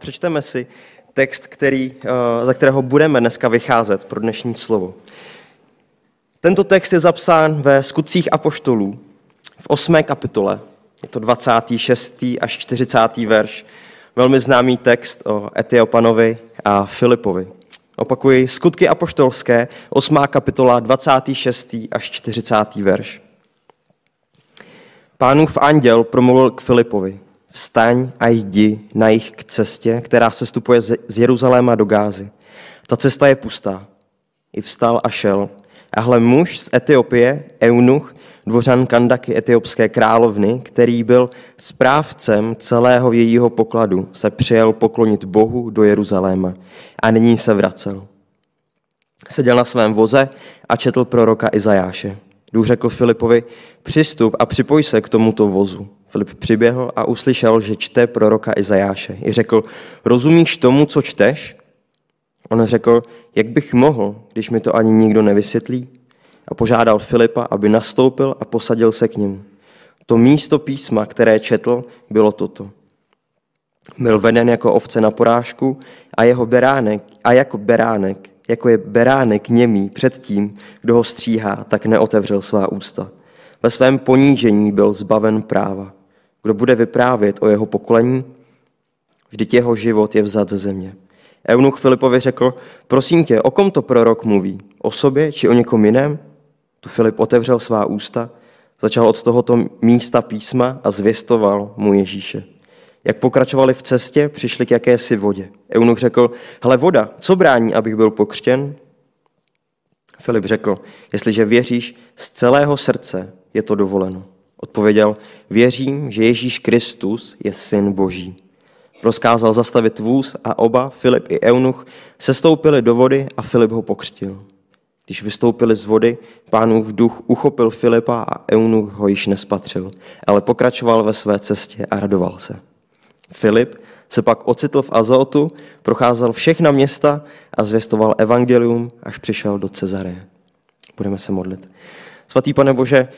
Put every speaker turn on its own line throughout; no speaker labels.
Přečteme si text, který, eh, za kterého budeme dneska vycházet pro dnešní slovo. Tento text je zapsán ve skutcích apoštolů v 8. kapitole. Je to 26. až 40. verš. Velmi známý text o Etiopanovi a Filipovi. Opakuji, skutky apoštolské, 8. kapitola, 26. až 40. verš. Pánův anděl promluvil k Filipovi. Vstaň a jdi na jich k cestě, která se stupuje z Jeruzaléma do Gázy. Ta cesta je pustá. I vstal a šel. A hle muž z Etiopie, eunuch, dvořan Kandaky etiopské královny, který byl správcem celého jejího pokladu, se přijel poklonit Bohu do Jeruzaléma a nyní se vracel. Seděl na svém voze a četl proroka Izajáše. Důh řekl Filipovi, přistup a připoj se k tomuto vozu. Filip přiběhl a uslyšel, že čte proroka Izajáše. I řekl, rozumíš tomu, co čteš? On řekl, jak bych mohl, když mi to ani nikdo nevysvětlí? A požádal Filipa, aby nastoupil a posadil se k němu. To místo písma, které četl, bylo toto. Byl veden jako ovce na porážku a jeho beránek, a jako beránek, jako je beránek němý před tím, kdo ho stříhá, tak neotevřel svá ústa. Ve svém ponížení byl zbaven práva. Kdo bude vyprávět o jeho pokolení? Vždyť jeho život je vzat ze země. Eunuch Filipovi řekl, prosím tě, o kom to prorok mluví? O sobě či o někom jiném? Tu Filip otevřel svá ústa, začal od tohoto místa písma a zvěstoval mu Ježíše. Jak pokračovali v cestě, přišli k jakési vodě. Eunuch řekl, hele voda, co brání, abych byl pokřtěn? Filip řekl, jestliže věříš z celého srdce, je to dovoleno. Odpověděl, věřím, že Ježíš Kristus je syn Boží. Rozkázal zastavit vůz a oba, Filip i Eunuch, sestoupili do vody a Filip ho pokřtil. Když vystoupili z vody, pánův duch uchopil Filipa a Eunuch ho již nespatřil, ale pokračoval ve své cestě a radoval se. Filip se pak ocitl v Azotu, procházel všechna města a zvěstoval evangelium, až přišel do Cezare. Budeme se modlit. Svatý pane Bože,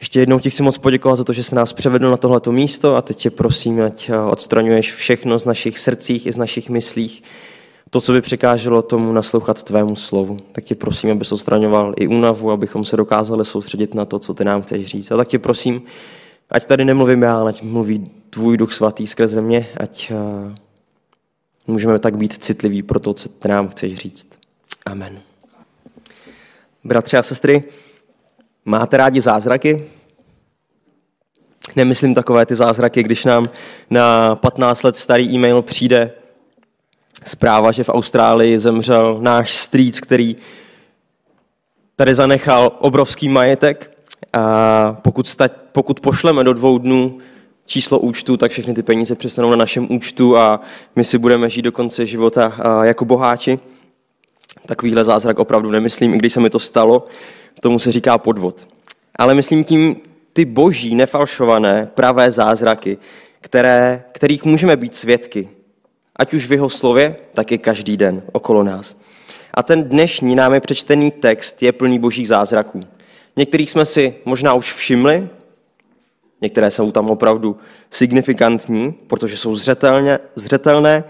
ještě jednou ti chci moc poděkovat za to, že se nás převedl na tohleto místo a teď tě prosím, ať eh, odstraňuješ všechno z našich srdcích i z našich myslích, to, co by překáželo tomu naslouchat tvému slovu. Tak tě prosím, abys odstraňoval i únavu, abychom se dokázali soustředit na to, co ty nám chceš říct. A tak tě prosím, ať tady nemluvím já, ale ať mluví tvůj duch svatý skrze mě, ať uh, můžeme tak být citliví pro to, co ty nám chceš říct. Amen. Bratři a sestry, máte rádi zázraky? Nemyslím takové ty zázraky, když nám na 15 let starý e-mail přijde zpráva, že v Austrálii zemřel náš strýc, který tady zanechal obrovský majetek a pokud, sta, pokud pošleme do dvou dnů číslo účtu, tak všechny ty peníze přestanou na našem účtu a my si budeme žít do konce života jako boháči. Takovýhle zázrak opravdu nemyslím, i když se mi to stalo, tomu se říká podvod. Ale myslím tím ty boží, nefalšované, pravé zázraky, které, kterých můžeme být svědky. Ať už v jeho slově, tak i každý den okolo nás. A ten dnešní námi přečtený text je plný božích zázraků. Některých jsme si možná už všimli, některé jsou tam opravdu signifikantní, protože jsou zřetelně, zřetelné,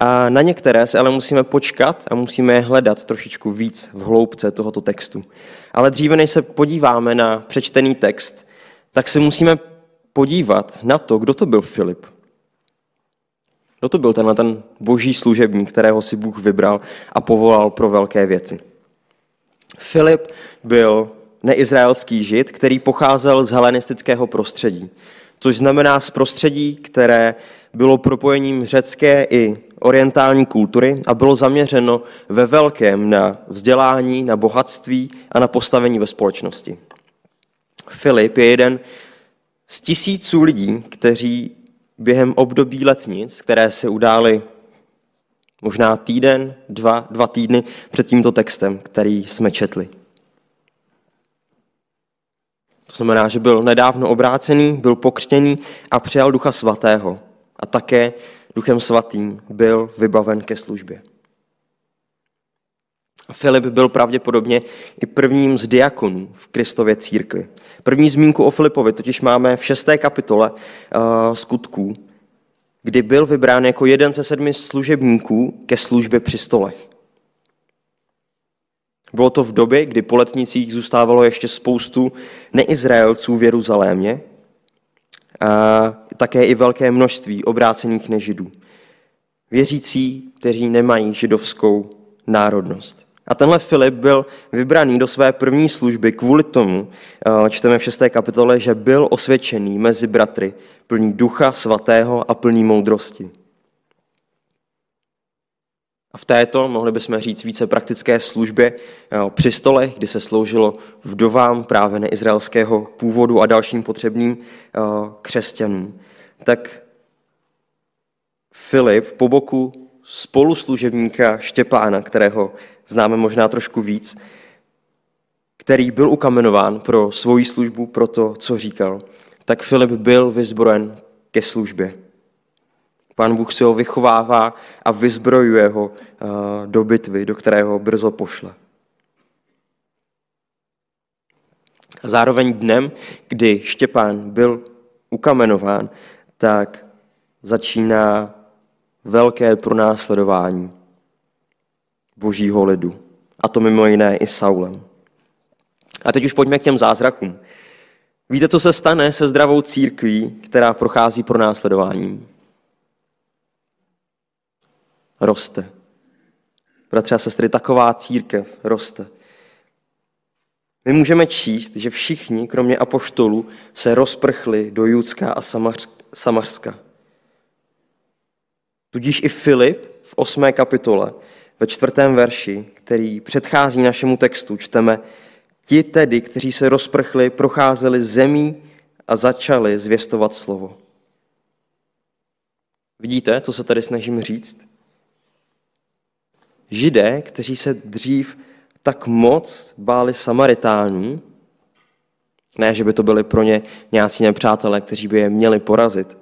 a na některé se ale musíme počkat a musíme je hledat trošičku víc v hloubce tohoto textu. Ale dříve, než se podíváme na přečtený text, tak se musíme podívat na to, kdo to byl Filip. Kdo to byl tenhle ten boží služebník, kterého si Bůh vybral a povolal pro velké věci. Filip byl neizraelský žid, který pocházel z helenistického prostředí, což znamená z prostředí, které bylo propojením řecké i orientální kultury a bylo zaměřeno ve velkém na vzdělání, na bohatství a na postavení ve společnosti. Filip je jeden z tisíců lidí, kteří během období letnic, které se udály možná týden, dva, dva týdny před tímto textem, který jsme četli. To znamená, že byl nedávno obrácený, byl pokřtěný a přijal Ducha Svatého. A také Duchem Svatým byl vybaven ke službě. Filip byl pravděpodobně i prvním z diakonů v Kristově církvi. První zmínku o Filipovi totiž máme v šesté kapitole uh, skutků. kdy byl vybrán jako jeden ze sedmi služebníků ke službě při stolech. Bylo to v době, kdy po letnicích zůstávalo ještě spoustu neizraelců v Jeruzalémě a také i velké množství obrácených nežidů. Věřící, kteří nemají židovskou národnost. A tenhle Filip byl vybraný do své první služby kvůli tomu, eh, čteme v 6. kapitole, že byl osvědčený mezi bratry, plný ducha svatého a plný moudrosti. A v této, mohli bychom říct, více praktické službě eh, při stolech, kdy se sloužilo vdovám právě neizraelského původu a dalším potřebným eh, křesťanům, tak Filip po boku spoluslužebníka Štěpána, kterého známe možná trošku víc, který byl ukamenován pro svoji službu, pro to, co říkal, tak Filip byl vyzbrojen ke službě. Pán Bůh si ho vychovává a vyzbrojuje ho eh, do bitvy, do kterého brzo pošle. Zároveň dnem, kdy Štěpán byl ukamenován, tak začíná velké pronásledování božího lidu. A to mimo jiné i Saulem. A teď už pojďme k těm zázrakům. Víte, co se stane se zdravou církví, která prochází pronásledováním? Roste. Bratře a sestry, taková církev roste. My můžeme číst, že všichni, kromě apoštolů, se rozprchli do Judska a Samařska. Tudíž i Filip v 8. kapitole ve čtvrtém verši, který předchází našemu textu, čteme, ti tedy, kteří se rozprchli, procházeli zemí a začali zvěstovat slovo. Vidíte, co se tady snažím říct? Židé, kteří se dřív tak moc báli Samaritánů, ne, že by to byli pro ně nějací nepřátelé, kteří by je měli porazit,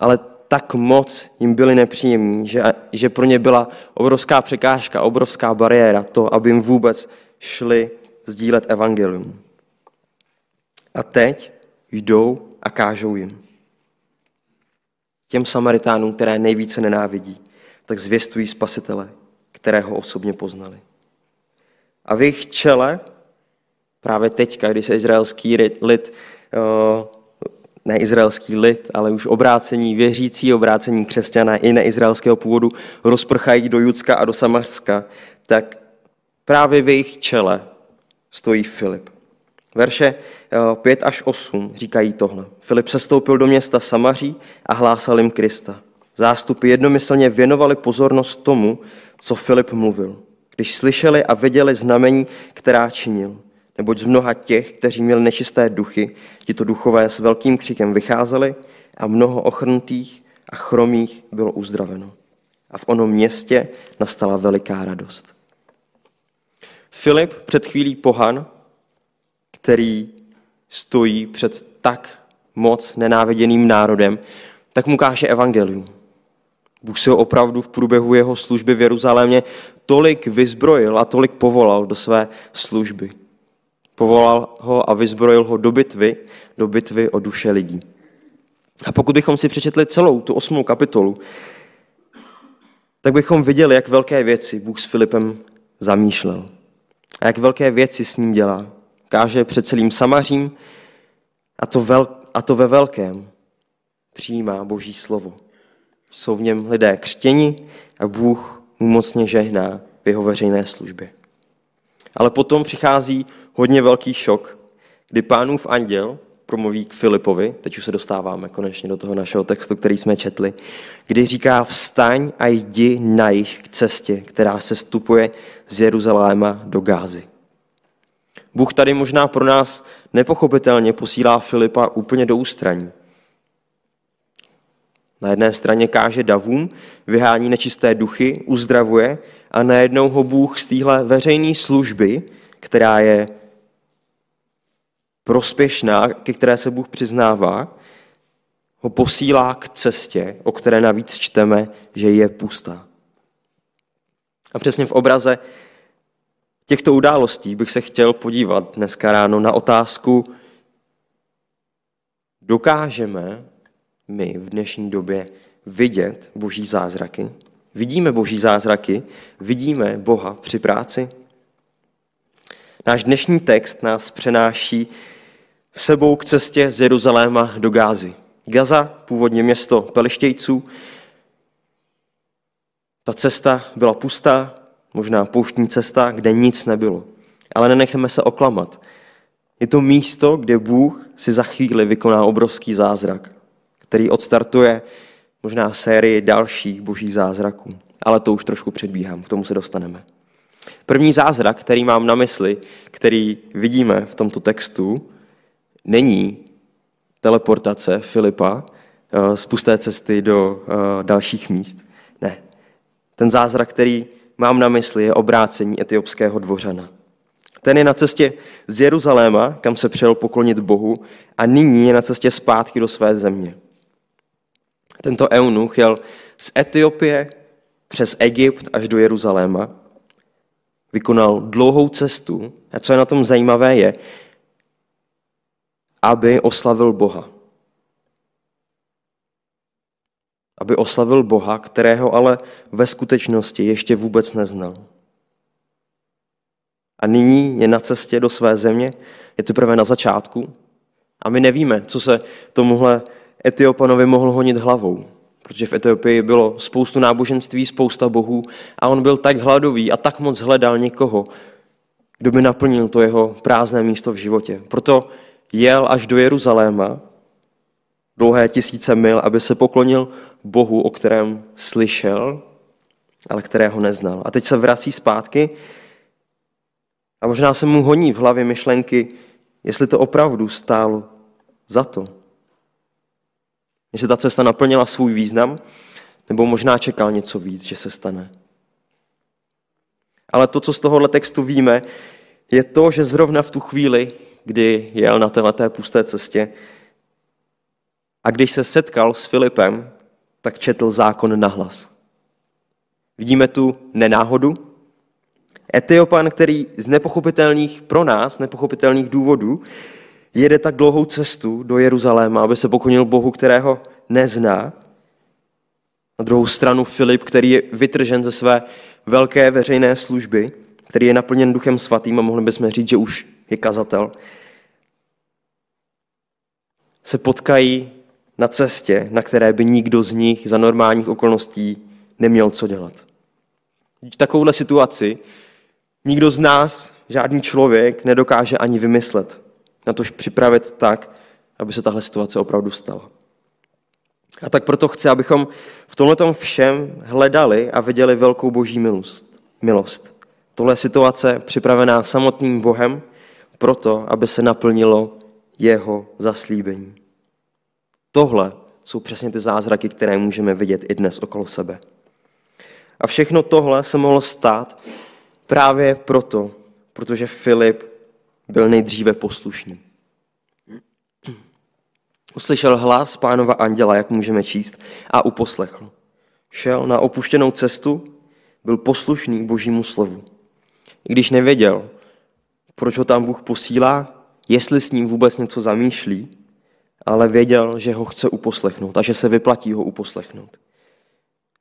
ale tak moc jim byli nepříjemní, že, že pro ně byla obrovská překážka, obrovská bariéra to, aby jim vůbec šli sdílet evangelium. A teď jdou a kážou jim. Těm Samaritánům, které nejvíce nenávidí, tak zvěstují spasitele, kterého osobně poznali. A v jejich čele, právě teďka, když se izraelský lid uh, ne izraelský lid, ale už obrácení věřící, obrácení křesťana i neizraelského původu rozprchají do Judska a do Samarska, tak právě v jejich čele stojí Filip. Verše 5 eh, až 8 říkají tohle. Filip sestoupil do města Samaří a hlásal jim Krista. Zástupy jednomyslně věnovali pozornost tomu, co Filip mluvil, když slyšeli a viděli znamení, která činil neboť z mnoha těch, kteří měli nečisté duchy, tito duchové s velkým křikem vycházeli a mnoho ochrnutých a chromých bylo uzdraveno. A v onom městě nastala veliká radost. Filip před chvílí pohan, který stojí před tak moc nenáviděným národem, tak mu káže evangelium. Bůh se ho opravdu v průběhu jeho služby v Jeruzalémě tolik vyzbrojil a tolik povolal do své služby. Povolal ho a vyzbrojil ho do bitvy, do bitvy o duše lidí. A pokud bychom si přečetli celou tu osmou kapitolu, tak bychom viděli, jak velké věci Bůh s Filipem zamýšlel. A jak velké věci s ním dělá. Káže před celým Samařím a to, vel, a to ve velkém přijímá Boží slovo. Jsou v něm lidé křtěni a Bůh mu mocně žehná v jeho veřejné službě. Ale potom přichází hodně velký šok, kdy pánův anděl promluví k Filipovi, teď už se dostáváme konečně do toho našeho textu, který jsme četli, kdy říká vstaň a jdi na jich k cestě, která se stupuje z Jeruzaléma do Gázy. Bůh tady možná pro nás nepochopitelně posílá Filipa úplně do ústraní. Na jedné straně káže davům, vyhání nečisté duchy, uzdravuje a najednou ho Bůh z téhle veřejné služby, která je prospěšná, ke které se Bůh přiznává, ho posílá k cestě, o které navíc čteme, že je pustá. A přesně v obraze těchto událostí bych se chtěl podívat dneska ráno na otázku, dokážeme my v dnešní době vidět boží zázraky? Vidíme boží zázraky, vidíme Boha při práci. Náš dnešní text nás přenáší sebou k cestě z Jeruzaléma do Gázy. Gaza, původně město Pelištějců, ta cesta byla pustá, možná pouštní cesta, kde nic nebylo. Ale nenecháme se oklamat. Je to místo, kde Bůh si za chvíli vykoná obrovský zázrak, který odstartuje možná sérii dalších božích zázraků. Ale to už trošku předbíhám, k tomu se dostaneme. První zázrak, který mám na mysli, který vidíme v tomto textu, není teleportace Filipa eh, z pusté cesty do eh, dalších míst. Ne. Ten zázrak, který mám na mysli, je obrácení etiopského dvořana. Ten je na cestě z Jeruzaléma, kam se přijel poklonit Bohu, a nyní je na cestě zpátky do své země. Tento eunuch jel z Etiopie přes Egypt až do Jeruzaléma, vykonal dlouhou cestu a co je na tom zajímavé je, aby oslavil Boha. Aby oslavil Boha, kterého ale ve skutečnosti ještě vůbec neznal. A nyní je na cestě do své země, je teprve na začátku a my nevíme, co se tomuhle Etiopanovi mohl honit hlavou, protože v Etiopii bylo spoustu náboženství, spousta bohů a on byl tak hladový a tak moc hledal někoho, kdo by naplnil to jeho prázdné místo v životě. Proto jel až do Jeruzaléma, dlouhé tisíce mil, aby se poklonil Bohu, o kterém slyšel, ale kterého neznal. A teď se vrací zpátky a možná se mu honí v hlavě myšlenky, jestli to opravdu stálo za to. Jestli ta cesta naplnila svůj význam, nebo možná čekal něco víc, že se stane. Ale to, co z tohohle textu víme, je to, že zrovna v tu chvíli, kdy jel na této pusté cestě a když se setkal s Filipem, tak četl zákon nahlas. Vidíme tu nenáhodu. Etiopan, který z nepochopitelných pro nás, nepochopitelných důvodů, jede tak dlouhou cestu do Jeruzaléma, aby se poklonil Bohu, kterého nezná. Na druhou stranu Filip, který je vytržen ze své velké veřejné služby, který je naplněn duchem svatým a mohli bychom říct, že už je kazatel, se potkají na cestě, na které by nikdo z nich za normálních okolností neměl co dělat. V takovouhle situaci nikdo z nás, žádný člověk, nedokáže ani vymyslet, na tož připravit tak, aby se tahle situace opravdu stala. A tak proto chci, abychom v tomhle všem hledali a viděli velkou boží milost. milost. Tohle situace připravená samotným Bohem, proto, aby se naplnilo jeho zaslíbení. Tohle jsou přesně ty zázraky, které můžeme vidět i dnes okolo sebe. A všechno tohle se mohlo stát právě proto, protože Filip byl nejdříve poslušný. Uslyšel hlas pánova anděla, jak můžeme číst, a uposlechl. Šel na opuštěnou cestu, byl poslušný božímu slovu. I když nevěděl, proč ho tam Bůh posílá, jestli s ním vůbec něco zamýšlí, ale věděl, že ho chce uposlechnout a že se vyplatí ho uposlechnout.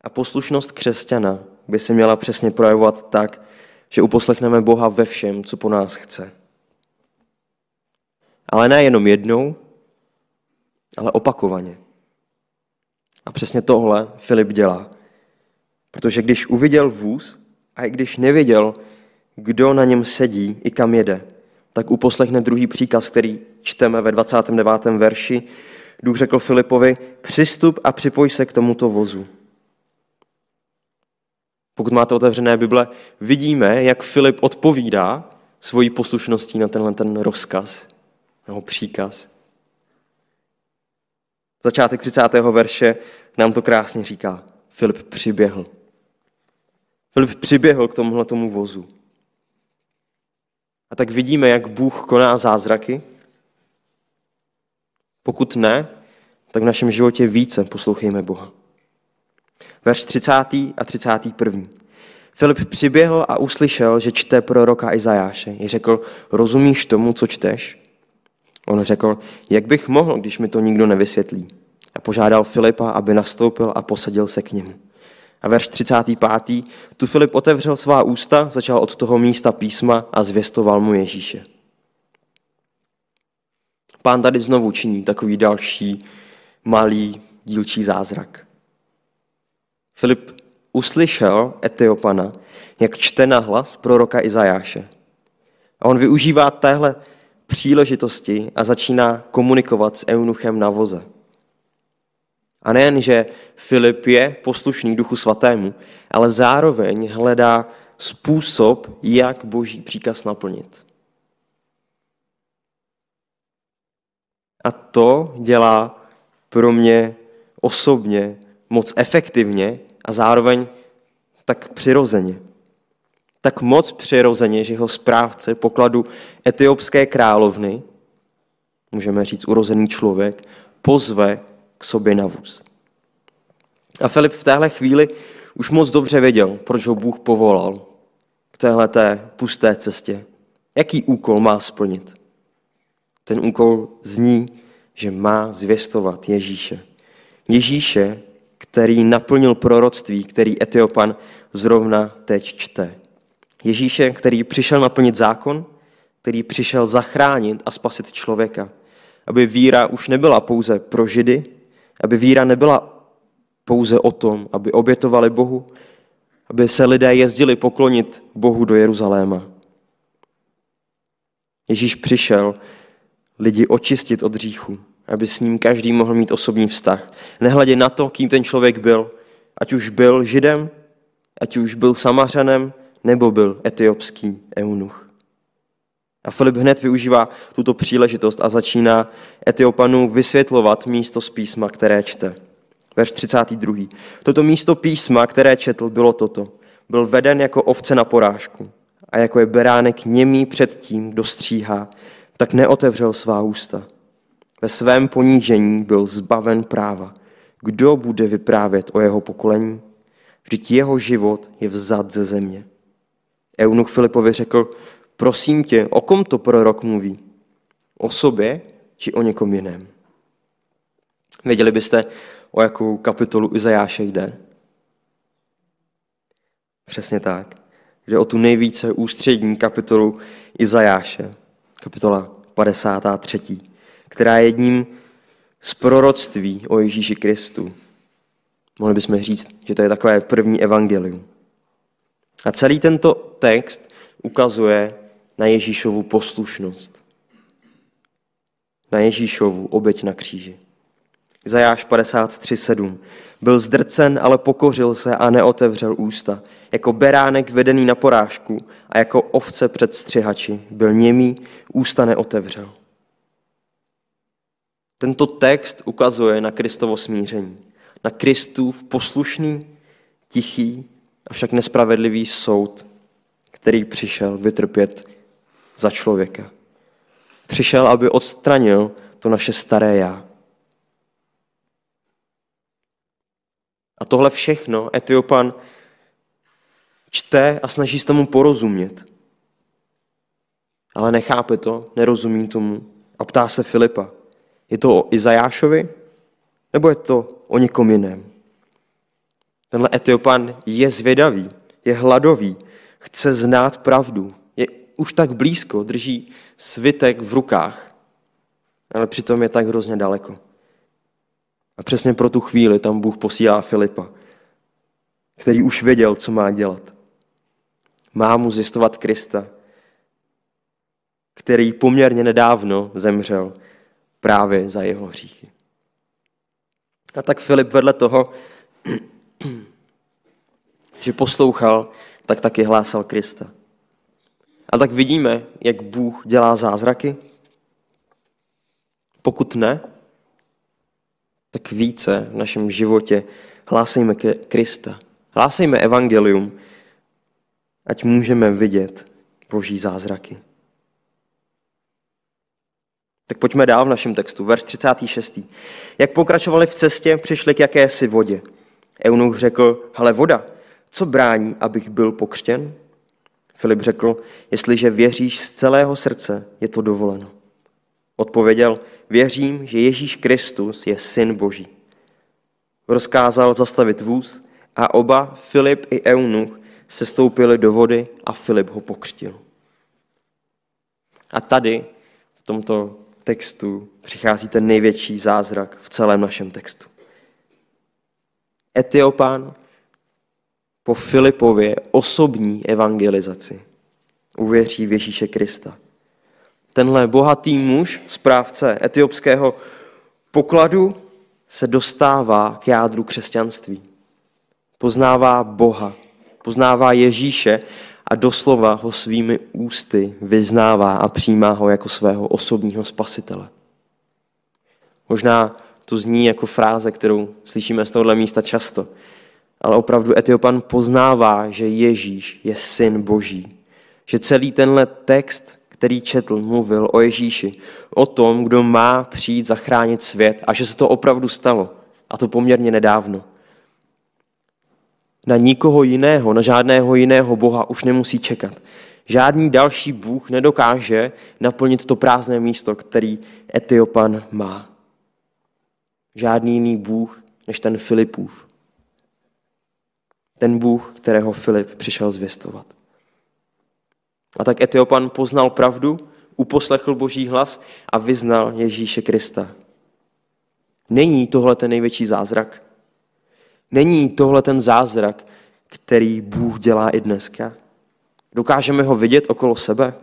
A poslušnost křesťana by se měla přesně projevovat tak, že uposlechneme Boha ve všem, co po nás chce. Ale ne jenom jednou, ale opakovaně. A přesně tohle Filip dělá. Protože když uviděl vůz a i když nevěděl, kdo na něm sedí i kam jede, tak uposlechne druhý příkaz, který čteme ve 29. verši. Duch řekl Filipovi, přistup a připoj se k tomuto vozu. Pokud máte otevřené Bible, vidíme, jak Filip odpovídá svojí poslušností na tenhle ten rozkaz, nebo příkaz. Začátek 30. verše nám to krásně říká. Filip přiběhl. Filip přiběhl k tomuhle tomu vozu. A tak vidíme, jak Bůh koná zázraky. Pokud ne, tak v našem životě více poslouchejme Boha. Verš 30. a 31. Filip přiběhl a uslyšel, že čte proroka Izajáše. I řekl, rozumíš tomu, co čteš? On řekl, jak bych mohl, když mi to nikdo nevysvětlí. a požádal Filipa, aby nastoupil a posadil se k němu. A verš 35. Tu Filip otevřel svá ústa, začal od toho místa písma a zvěstoval mu Ježíše. Pán tady znovu činí takový další malý dílčí zázrak. Filip uslyšel Etiopana, jak čte na hlas proroka Izajáše. A on využívá téhle příležitosti a začíná komunikovat s eunuchem na voze. A nejen, že Filip je poslušný duchu svatému, ale zároveň hledá způsob, jak boží příkaz naplnit. A to dělá pro mě osobně moc efektivně a zároveň tak přirozeně. Tak moc přirozeně, že jeho správce pokladu etiopské královny, můžeme říct urozený člověk, pozve sobě na vůz. A Filip v téhle chvíli už moc dobře věděl, proč ho Bůh povolal k téhle té pusté cestě. Jaký úkol má splnit? Ten úkol zní, že má zvěstovat Ježíše. Ježíše, který naplnil proroctví, který Etiopan zrovna teď čte. Ježíše, který přišel naplnit zákon, který přišel zachránit a spasit člověka. Aby víra už nebyla pouze pro židy, aby víra nebyla pouze o tom, aby obětovali Bohu, aby se lidé jezdili poklonit Bohu do Jeruzaléma. Ježíš přišel lidi očistit od hříchu, aby s ním každý mohl mít osobní vztah. Nehledě na to, kým ten člověk byl, ať už byl židem, ať už byl samařanem, nebo byl etiopský eunuch. A Filip hned využívá tuto příležitost a začíná Etiopanu vysvětlovat místo z písma, které čte. Verš 32. Toto místo písma, které četl, bylo toto. Byl veden jako ovce na porážku a jako je beránek němý před tím, kdo stříhá, tak neotevřel svá ústa. Ve svém ponížení byl zbaven práva. Kdo bude vyprávět o jeho pokolení? Vždyť jeho život je vzad ze země. Eunuch Filipovi řekl, prosím tě, o kom to prorok mluví? O sobě či o někom jiném? Věděli byste, o jakou kapitolu Izajáše jde? Přesně tak. Jde o tu nejvíce ústřední kapitolu Izajáše, kapitola 53 která je jedním z proroctví o Ježíši Kristu. Mohli bychom říct, že to je takové první evangelium. A celý tento text ukazuje na Ježíšovu poslušnost. Na Ježíšovu oběť na kříži. Zajáš 53.7. Byl zdrcen, ale pokořil se a neotevřel ústa. Jako beránek vedený na porážku a jako ovce před střihači. Byl němý, ústa neotevřel. Tento text ukazuje na Kristovo smíření. Na Kristův poslušný, tichý, avšak nespravedlivý soud, který přišel vytrpět za člověka. Přišel, aby odstranil to naše staré já. A tohle všechno Etiopan čte a snaží se tomu porozumět. Ale nechápe to, nerozumí tomu a ptá se Filipa. Je to o Izajášovi, nebo je to o někom jiném? Tenhle Etiopan je zvědavý, je hladový, chce znát pravdu, už tak blízko, drží svitek v rukách, ale přitom je tak hrozně daleko. A přesně pro tu chvíli tam Bůh posílá Filipa, který už věděl, co má dělat. Má mu zjistovat Krista, který poměrně nedávno zemřel právě za jeho hříchy. A tak Filip vedle toho, že poslouchal, tak taky hlásal Krista. A tak vidíme, jak Bůh dělá zázraky. Pokud ne, tak více v našem životě hlásejme Krista. Hlásejme evangelium, ať můžeme vidět boží zázraky. Tak pojďme dál v našem textu, verš 36. Jak pokračovali v cestě, přišli k jakési vodě. Eunuch řekl, hele voda, co brání, abych byl pokřtěn? Filip řekl, jestliže věříš z celého srdce, je to dovoleno. Odpověděl, věřím, že Ježíš Kristus je syn Boží. rozkázal zastavit vůz a oba, Filip i Eunuch, se stoupili do vody a Filip ho pokřtil. A tady, v tomto textu, přichází ten největší zázrak v celém našem textu. Etiopan po Filipově osobní evangelizaci uvěří v Ježíše Krista. Tenhle bohatý muž, správce etiopského pokladu, se dostává k jádru křesťanství. Poznává Boha, poznává Ježíše a doslova ho svými ústy vyznává a přijímá ho jako svého osobního spasitele. Možná to zní jako fráze, kterou slyšíme z tohohle místa často, ale opravdu Etiopan poznává, že Ježíš je syn Boží. Že celý tenhle text, který četl, mluvil o Ježíši, o tom, kdo má přijít zachránit svět a že se to opravdu stalo. A to poměrně nedávno. Na nikoho jiného, na žádného jiného Boha už nemusí čekat. Žádný další Bůh nedokáže naplnit to prázdné místo, který Etiopan má. Žádný jiný Bůh než ten Filipův. Ten Bůh, kterého Filip přišel zvěstovat. A tak Etiopan poznal pravdu, uposlechl boží hlas a vyznal Ježíše Krista. Není tohle ten největší zázrak? Není tohle ten zázrak, který Bůh dělá i dneska? Dokážeme ho vidět okolo sebe?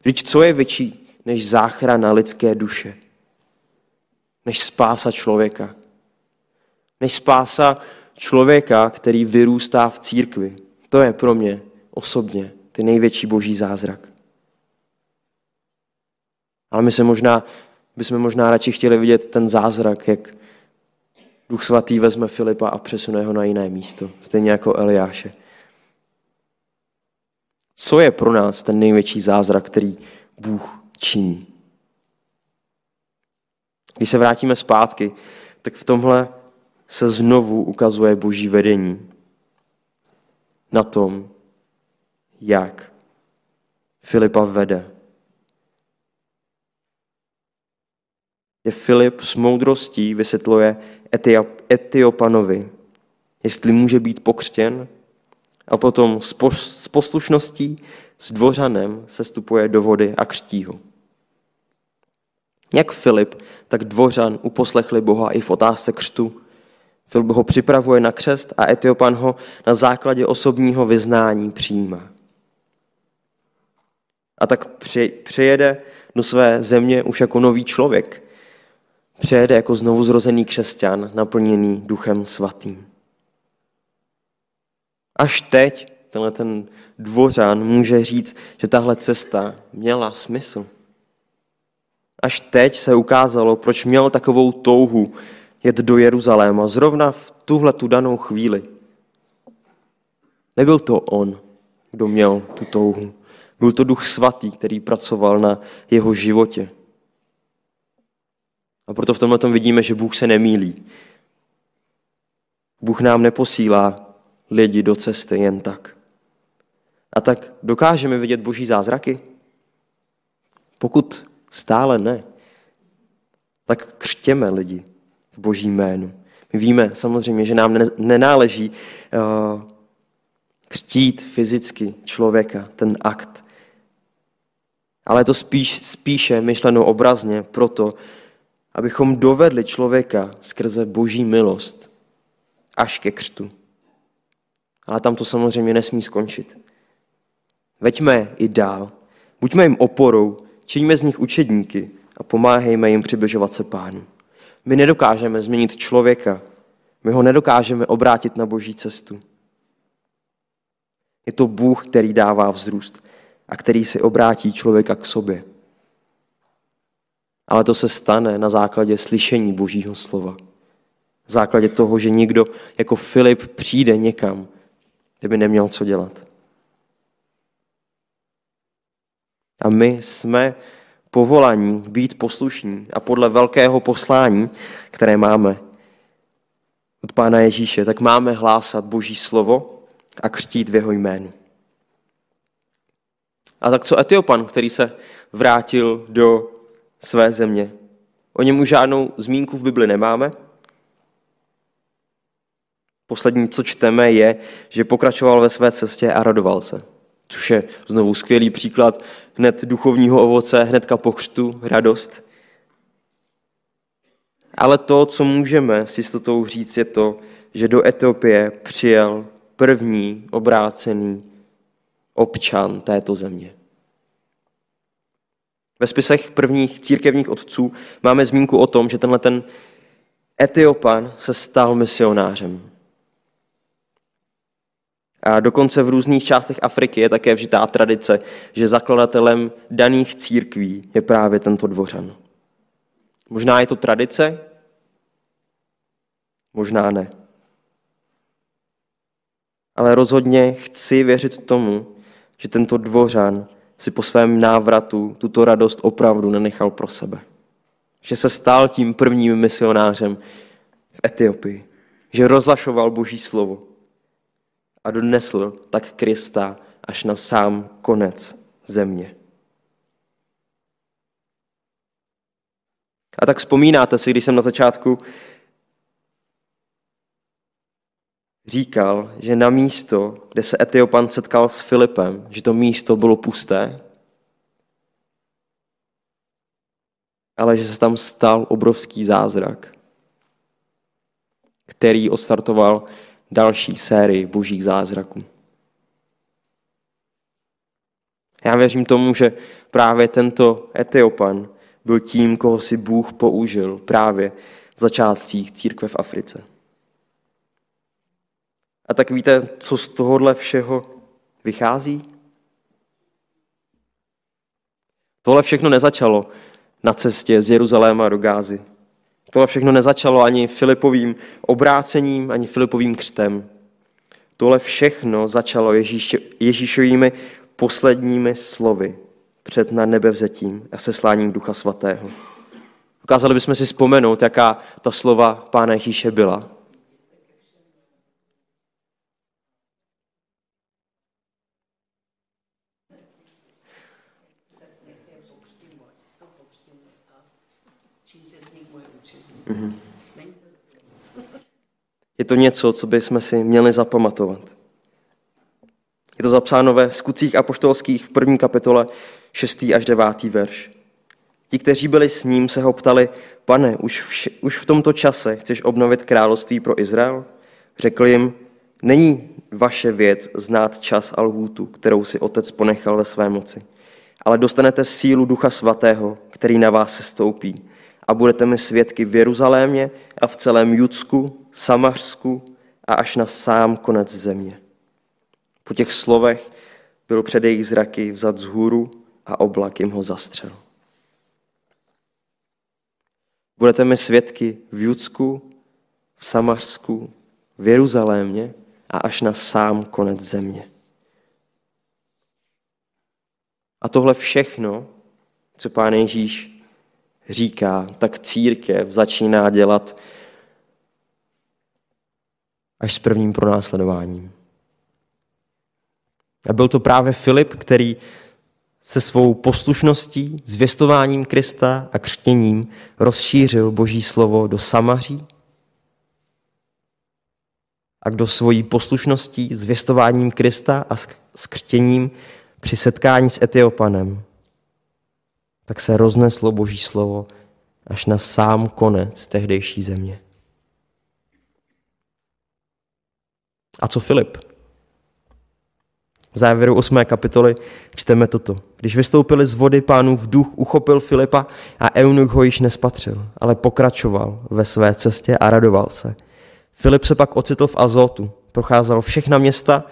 Vždyť co je větší než záchrana lidské duše? Než spása člověka? Než spása člověka, který vyrůstá v církvi? To je pro mě osobně ty největší boží zázrak. Ale my se možná, bychom možná radši chtěli vidět ten zázrak, jak Duch svatý vezme Filipa a přesune ho na jiné místo, stejně jako Eliáše. Co je pro nás ten největší zázrak, který Bůh činí? Když se vrátíme zpátky, tak v tomhle se znovu ukazuje boží vedení na tom, jak Filipa vede. Je Filip s moudrostí vysvětluje Etiopanovi, jestli může být pokřtěn, a potom s poslušností s dvořanem se stupuje do vody a křtí ho. Jak Filip, tak dvořan uposlechli Boha i v otázce křtu. Filip ho připravuje na křest a Etiopan ho na základě osobního vyznání přijímá a tak přejede do své země už jako nový člověk. Přejede jako znovu zrozený křesťan, naplněný duchem svatým. Až teď tenhle ten dvořan může říct, že tahle cesta měla smysl. Až teď se ukázalo, proč měl takovou touhu jet do Jeruzaléma zrovna v tuhle tu danou chvíli. Nebyl to on, kdo měl tu touhu. Byl to duch svatý, který pracoval na jeho životě. A proto v tomhle tom vidíme, že Bůh se nemýlí. Bůh nám neposílá lidi do cesty jen tak. A tak dokážeme vidět boží zázraky? Pokud stále ne, tak křtěme lidi v boží jménu. My víme samozřejmě, že nám nenáleží uh, křtít fyzicky člověka, ten akt. Ale je to spíš, spíše myšleno obrazně proto, abychom dovedli člověka skrze boží milost až ke křtu. Ale tam to samozřejmě nesmí skončit. Veďme i dál. Buďme jim oporou, čiňme z nich učedníky a pomáhejme jim přibližovat se pánu. My nedokážeme změnit člověka, my ho nedokážeme obrátit na boží cestu. Je to Bůh, který dává vzrůst a který si obrátí člověka k sobě. Ale to se stane na základě slyšení Božího slova. Na základě toho, že někdo jako Filip přijde někam, kde by neměl co dělat. A my jsme povolaní být poslušní a podle velkého poslání, které máme od Pána Ježíše, tak máme hlásat Boží slovo a křtít v jeho jménu. A tak co Etiopan, který se vrátil do své země? O něm už žádnou zmínku v Bibli nemáme. Poslední, co čteme, je, že pokračoval ve své cestě a radoval se. Což je znovu skvělý příklad hned duchovního ovoce, hnedka po radost. Ale to, co můžeme s jistotou říct, je to, že do Etiopie přijel první obrácený občan této země. Ve spisech prvních církevních otců máme zmínku o tom, že tenhle ten Etiopan se stal misionářem. A dokonce v různých částech Afriky je také vžitá tradice, že zakladatelem daných církví je právě tento dvořan. Možná je to tradice, možná ne. Ale rozhodně chci věřit tomu, že tento dvořan si po svém návratu tuto radost opravdu nenechal pro sebe. Že se stal tím prvním misionářem v Etiopii. Že rozlašoval Boží slovo a donesl tak Krista až na sám konec země. A tak vzpomínáte si, když jsem na začátku říkal, že na místo, kde se Etiopan setkal s Filipem, že to místo bylo pusté, ale že se tam stal obrovský zázrak, který odstartoval další sérii božích zázraků. Já věřím tomu, že právě tento Etiopan byl tím, koho si Bůh použil právě v začátcích církve v Africe. A tak víte, co z tohohle všeho vychází? Tohle všechno nezačalo na cestě z Jeruzaléma do Gázy. Tohle všechno nezačalo ani Filipovým obrácením, ani Filipovým křtem. Tohle všechno začalo Ježíš, Ježíšovými posledními slovy před na nebe vzetím a sesláním Ducha Svatého. Ukázali bychom si vzpomenout, jaká ta slova Pána Ježíše byla. Je to něco, co bychom si měli zapamatovat. Je to zapsáno ve skutcích apoštolských v první kapitole 6. až 9. verš. Ti, kteří byli s ním, se ho ptali, pane, už, vš- už v tomto čase chceš obnovit království pro Izrael? Řekl jim, není vaše věc znát čas a lhůtu, kterou si otec ponechal ve své moci, ale dostanete sílu Ducha Svatého, který na vás se stoupí a budete mi svědky v Jeruzalémě a v celém Judsku, Samařsku a až na sám konec země. Po těch slovech byl před jejich zraky vzat z hůru a oblak jim ho zastřel. Budete mi svědky v Judsku, v Samařsku, v Jeruzalémě a až na sám konec země. A tohle všechno, co Pán Ježíš říká, tak církev začíná dělat až s prvním pronásledováním. A byl to právě Filip, který se svou poslušností, zvěstováním Krista a křtěním rozšířil Boží slovo do Samaří a kdo svojí poslušností, zvěstováním Krista a s křtěním při setkání s Etiopanem tak se rozneslo Boží slovo až na sám konec tehdejší země. A co Filip? V závěru 8. kapitoly čteme toto. Když vystoupili z vody v duch, uchopil Filipa a eunuch ho již nespatřil, ale pokračoval ve své cestě a radoval se. Filip se pak ocitl v Azotu, procházel všechna města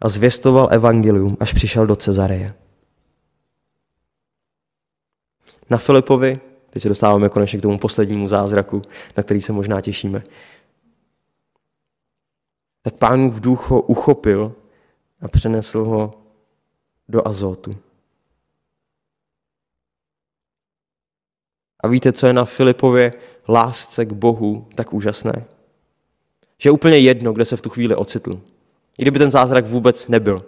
a zvěstoval evangelium, až přišel do Cezareje na Filipovi, teď se dostáváme konečně k tomu poslednímu zázraku, na který se možná těšíme, tak pánův duch ho uchopil a přenesl ho do Azotu. A víte, co je na Filipově lásce k Bohu tak úžasné? Že je úplně jedno, kde se v tu chvíli ocitl. I kdyby ten zázrak vůbec nebyl.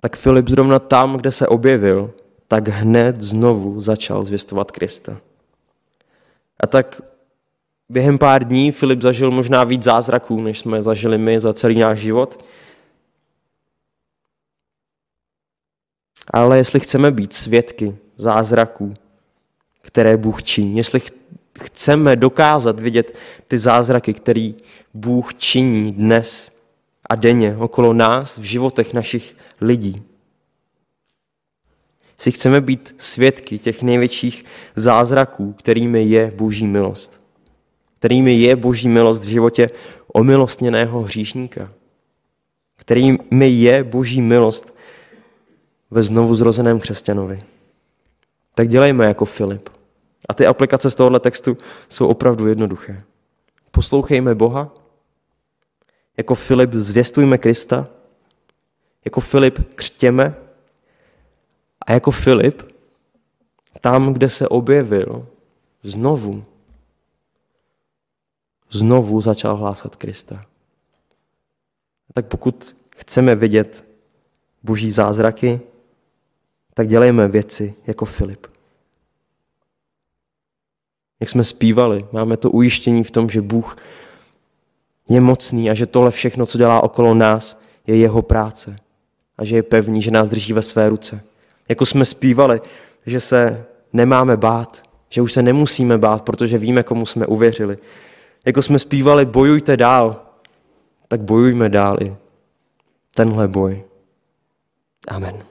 Tak Filip zrovna tam, kde se objevil, tak hned znovu začal zvěstovat Krista. A tak během pár dní Filip zažil možná víc zázraků, než jsme zažili my za celý náš život. Ale jestli chceme být svědky zázraků, které Bůh činí, jestli chceme dokázat vidět ty zázraky, které Bůh činí dnes a denně okolo nás, v životech našich lidí, si chceme být svědky těch největších zázraků, kterými je Boží milost. Kterými je Boží milost v životě omilostněného hříšníka. Kterými je Boží milost ve znovu zrozeném křesťanovi. Tak dělejme jako Filip. A ty aplikace z tohohle textu jsou opravdu jednoduché. Poslouchejme Boha, jako Filip zvěstujme Krista, jako Filip křtěme a jako Filip, tam, kde se objevil, znovu, znovu začal hlásat Krista. Tak pokud chceme vidět boží zázraky, tak dělejme věci jako Filip. Jak jsme zpívali, máme to ujištění v tom, že Bůh je mocný a že tohle všechno, co dělá okolo nás, je jeho práce a že je pevný, že nás drží ve své ruce. Jako jsme zpívali, že se nemáme bát, že už se nemusíme bát, protože víme, komu jsme uvěřili. Jako jsme zpívali, bojujte dál, tak bojujme dál i tenhle boj. Amen.